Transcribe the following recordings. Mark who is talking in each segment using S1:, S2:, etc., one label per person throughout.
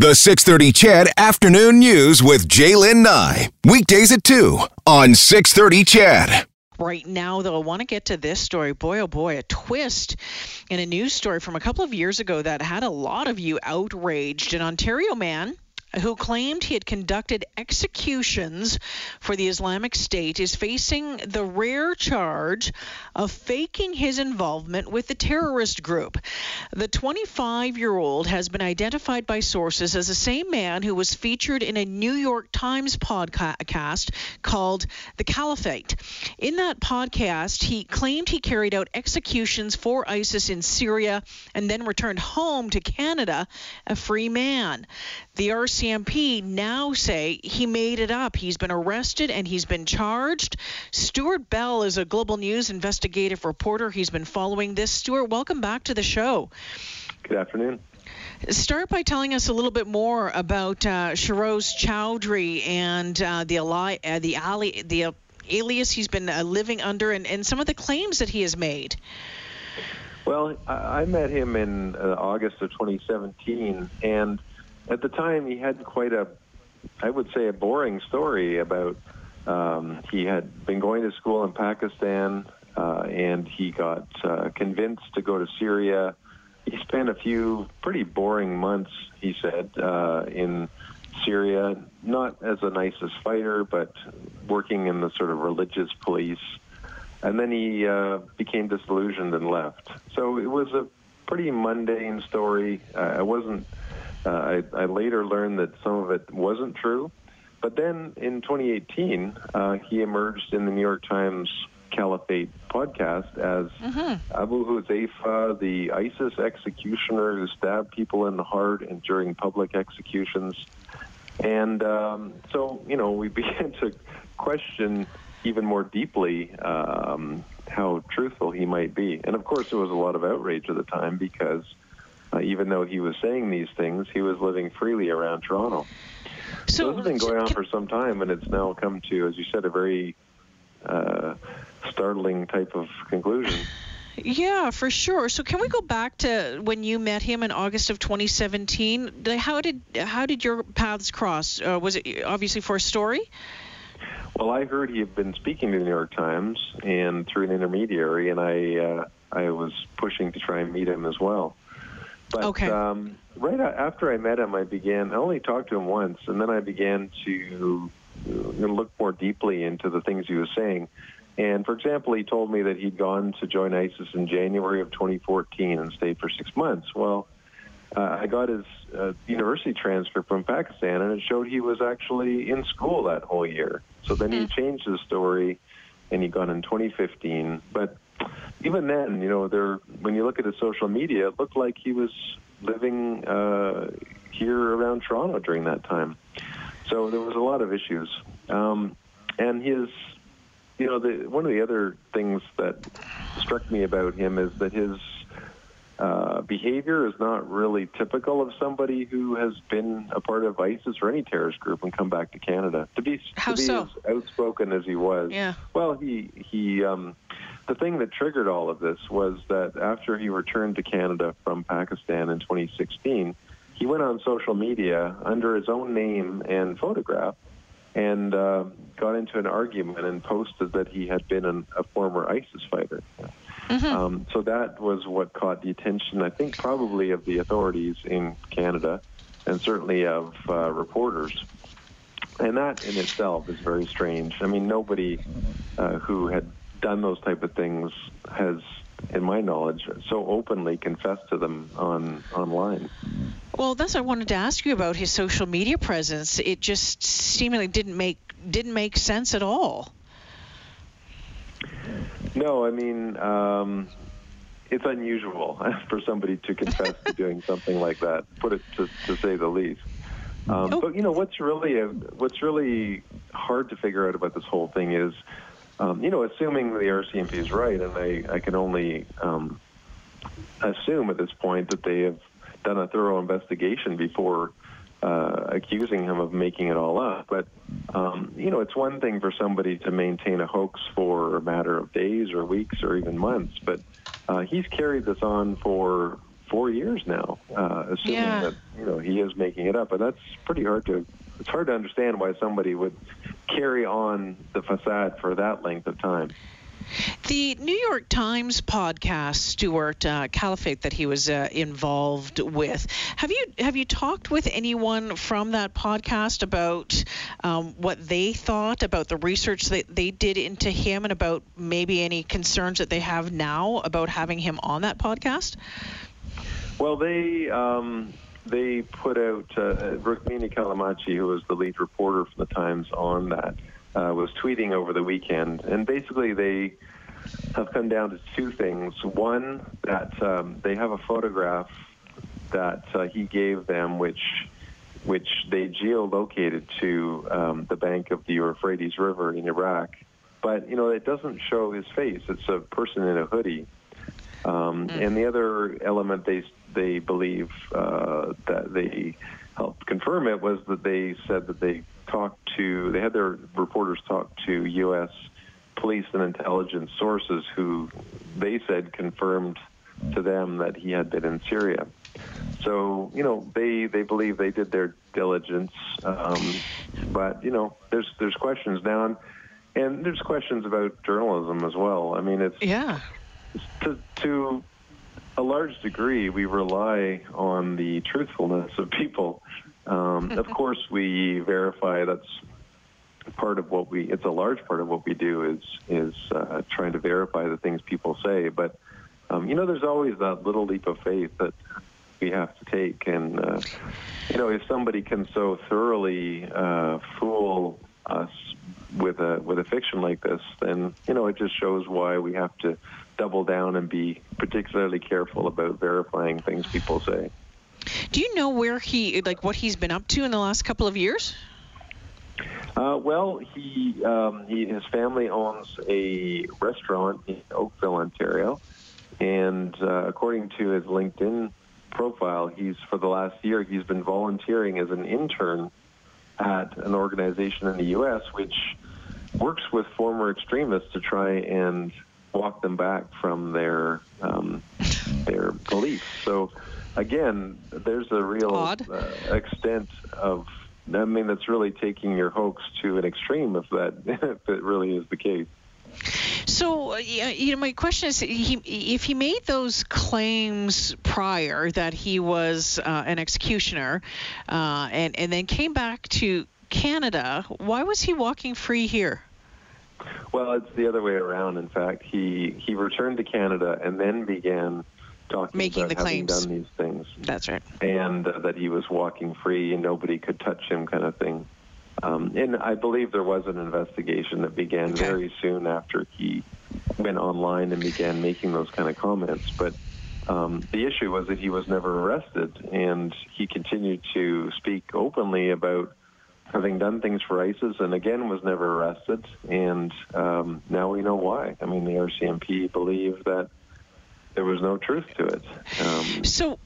S1: The 630 CHED Afternoon News with Jaylen Nye. Weekdays at 2 on 630 CHED.
S2: Right now, though, I want to get to this story. Boy, oh boy, a twist in a news story from a couple of years ago that had a lot of you outraged. An Ontario man who claimed he had conducted executions for the Islamic State, is facing the rare charge of faking his involvement with the terrorist group. The 25 year old has been identified by sources as the same man who was featured in a New York Times podcast called The Caliphate. In that podcast, he claimed he carried out executions for ISIS in Syria and then returned home to Canada a free man. The RCMP now say he made it up. He's been arrested and he's been charged. Stewart Bell is a Global News investigative reporter. He's been following this. Stewart, welcome back to the show.
S3: Good afternoon.
S2: Start by telling us a little bit more about uh, Shehroze Chaudhry and uh, the uh, the ali- the uh, alias he's been uh, living under and, and some of the claims that he has made.
S3: Well, I, I met him in uh, August of 2017, and at the time he had quite a, I would say, a boring story about. Um, he had been going to school in Pakistan, uh, and he got uh, convinced to go to Syria. He spent a few pretty boring months, he said, uh, in Syria, not as an ISIS fighter, but working in the sort of religious police. And then he uh, became disillusioned and left. So it was a pretty mundane story. Uh, I wasn't uh, I, I, later learned that some of it wasn't true. But then in 2018, uh, he emerged in the New York Times Caliphate podcast as mm-hmm. Abu Huzayfah, the ISIS executioner who stabbed people in the heart and during public executions. And um, so, you know, we began to question even more deeply um, how truthful he might be. And of course, there was a lot of outrage at the time because uh, even though he was saying these things, he was living freely around Toronto. So, so this has been going on for some time, and it's now come to, as you said, a very uh, startling type of conclusion.
S2: Yeah, for sure. So can we go back to when you met him in August of 2017? How did how did your paths cross? Uh, was it obviously for a story?
S3: Well, I heard he had been speaking to the New York Times and through an intermediary, and I uh, I was pushing to try and meet him as well. But okay. um, right after I met him, I began. I only talked to him once, and then I began to look more deeply into the things he was saying. And for example, he told me that he'd gone to join ISIS in January of 2014 and stayed for six months. Well, uh, I got his uh, university transcript from Pakistan, and it showed he was actually in school that whole year. So then he changed his story, and he got in 2015. But even then, you know, there when you look at his social media, it looked like he was living uh, here around Toronto during that time. So there was a lot of issues, um, and his, you know, the, one of the other things that struck me about him is that his uh, behavior is not really typical of somebody who has been a part of ISIS or any terrorist group and come back to Canada. To be
S2: How
S3: to be
S2: so?
S3: as outspoken as he was,
S2: yeah.
S3: Well, he he. Um, the thing that triggered all of this was that after he returned to Canada from Pakistan in 2016, he went on social media under his own name and photograph and uh, got into an argument and posted that he had been an, a former ISIS fighter. Mm-hmm. Um, so that was what caught the attention, I think, probably of the authorities in Canada and certainly of uh, reporters. And that in itself is very strange. I mean, nobody uh, who had done those type of things has, in my knowledge, so openly confessed to them on online.
S2: Well, that's what I wanted to ask you about his social media presence. It just seemingly didn't make didn't make sense at all.
S3: No, I mean, um, it's unusual for somebody to confess to doing something like that. Put it to, to say the least. Um, oh. But you know what's really a, what's really hard to figure out about this whole thing is um, you know, assuming the RCMP is right, and I, I can only um, assume at this point that they have done a thorough investigation before uh, accusing him of making it all up. But, um, you know, it's one thing for somebody to maintain a hoax for a matter of days or weeks or even months, but uh, he's carried this on for four years now, uh, assuming
S2: Yeah.
S3: that you know he is making it up. And that's pretty hard to. It's hard to understand why somebody would carry on the facade for that length of time.
S2: The New York Times podcast, Stewart uh, Caliphate, that he was uh, involved with. Have you have you talked with anyone from that podcast about um, what they thought about the research that they did into him, and about maybe any concerns that they have now about having him on that podcast?
S3: Well, they um, they put out uh, Rukmini Callimachi, who was the lead reporter for the Times on that, uh, was tweeting over the weekend, and basically they have come down to two things. One, that um, they have a photograph that uh, he gave them, which which they geolocated to um, the bank of the Euphrates River in Iraq. But you know, it doesn't show his face. It's a person in a hoodie. Um, And the other element they they believe uh, that they helped confirm it was that they said that they talked to they had their reporters talk to U.S. police and intelligence sources who they said confirmed to them that he had been in Syria. So you know they they believe they did their diligence, um, but you know there's there's questions now, and, and there's questions about journalism as well. I mean it's
S2: Yeah.
S3: To, to a large degree, we rely on the truthfulness of people. Um, of course, we verify that's part of what we. It's a large part of what we do is is uh, trying to verify the things people say. But um, you know, there's always that little leap of faith that we have to take. And uh, you know, if somebody can so thoroughly uh, fool us with a with a fiction like this, then you know it just shows why we have to double down and be particularly careful about verifying things people say.
S2: Do you know where he like what he's been up to in the last couple of years?
S3: Uh, well, he, um, he his family owns a restaurant in Oakville, Ontario, and uh, according to his LinkedIn profile, he's for the last year he's been volunteering as an intern at an organization in the U.S. which works with former extremists to try and walk them back from their um, their beliefs. So again, there's a real uh, extent of I mean, that's really taking your hoax to an extreme if that if it really is the case.
S2: So, you know, my question is, he, if he made those claims prior that he was uh, an executioner, uh, and and then came back to Canada, why was he walking free here?
S3: Well, it's the other way around. In fact, he he returned to Canada and then began talking
S2: Making
S3: about
S2: the
S3: having
S2: claims.
S3: done these things
S2: That's right.
S3: and uh, that he was walking free and nobody could touch him, kind of thing. Um, and I believe there was an investigation that began
S2: Okay.
S3: very soon after he went online and began making those kind of comments. But um, the issue was that he was never arrested, and he continued to speak openly about having done things for ISIS, and again was never arrested. And um, now we know why. I mean, the RCMP believed that there was no truth to it. Um,
S2: So,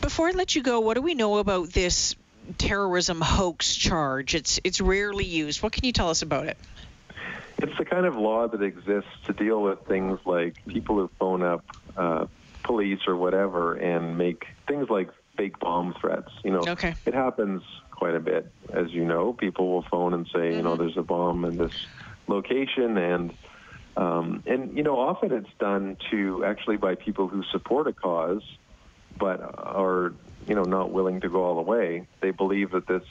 S2: before I let you go, what do we know about this terrorism hoax charge? It's it's rarely used. What can you tell us about it?
S3: It's the kind of law that exists to deal with things like people who phone up uh, police or whatever and make things like fake bomb threats. You know,
S2: Okay.
S3: it happens quite a bit, as you know. People will phone and say, you know, there's a bomb in this location, and um, and you know, often it's done to actually by people who support a cause, but are you know not willing to go all the way. They believe that this,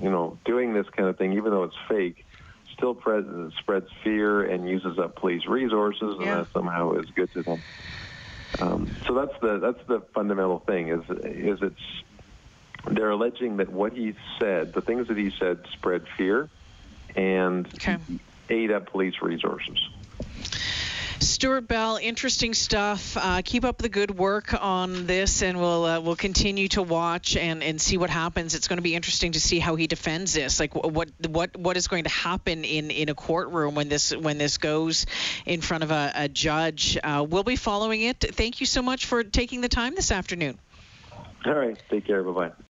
S3: you know, doing this kind of thing, even though it's fake, still pre- spreads fear and uses up police resources, and
S2: Yeah.
S3: that somehow is good to them. Um, so that's the that's the fundamental thing is is it's they're alleging that what he said, the things that he said, spread fear and
S2: Okay.
S3: ate up police resources.
S2: Stewart Bell, interesting stuff. Uh, keep up the good work on this, and we'll uh, we'll continue to watch and, and see what happens. It's going to be interesting to see how he defends this. Like what what what is going to happen in, in a courtroom when this when this goes in front of a, a judge. Uh, we'll be following it. Thank you so much for taking the time this afternoon.
S3: All right, take care. Bye bye.